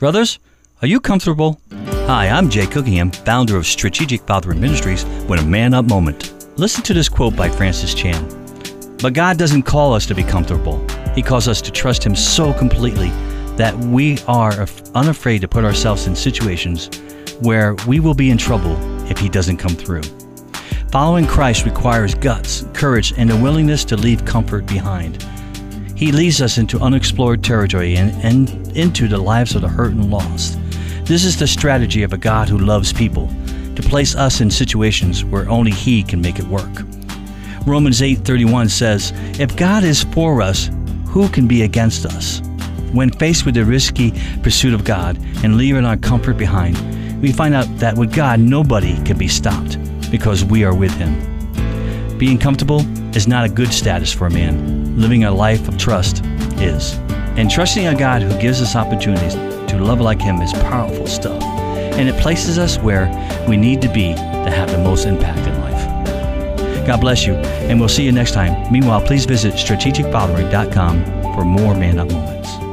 Brothers, are you comfortable? Hi, I'm Jay Cookingham, founder of Strategic Fathering Ministries with a Man Up Moment. Listen to this quote by Francis Chan. But God doesn't call us to be comfortable. He calls us to trust Him so completely that we are unafraid to put ourselves in situations where we will be in trouble if He doesn't come through. Following Christ requires guts, courage, and a willingness to leave comfort behind. He leads us into unexplored territory and, and into the lives of the hurt and lost. This is the strategy of a God who loves people, to place us in situations where only He can make it work. Romans 8:31 says, "If God is for us, who can be against us?" When faced with the risky pursuit of God and leaving our comfort behind, we find out that with God nobody can be stopped because we are with Him. Being comfortable is not a good status for a man. Living a life of trust is. And trusting a God who gives us opportunities to love like Him is powerful stuff. And it places us where we need to be to have the most impact in life. God bless you, and we'll see you next time. Meanwhile, please visit strategicfathering.com for more man up moments.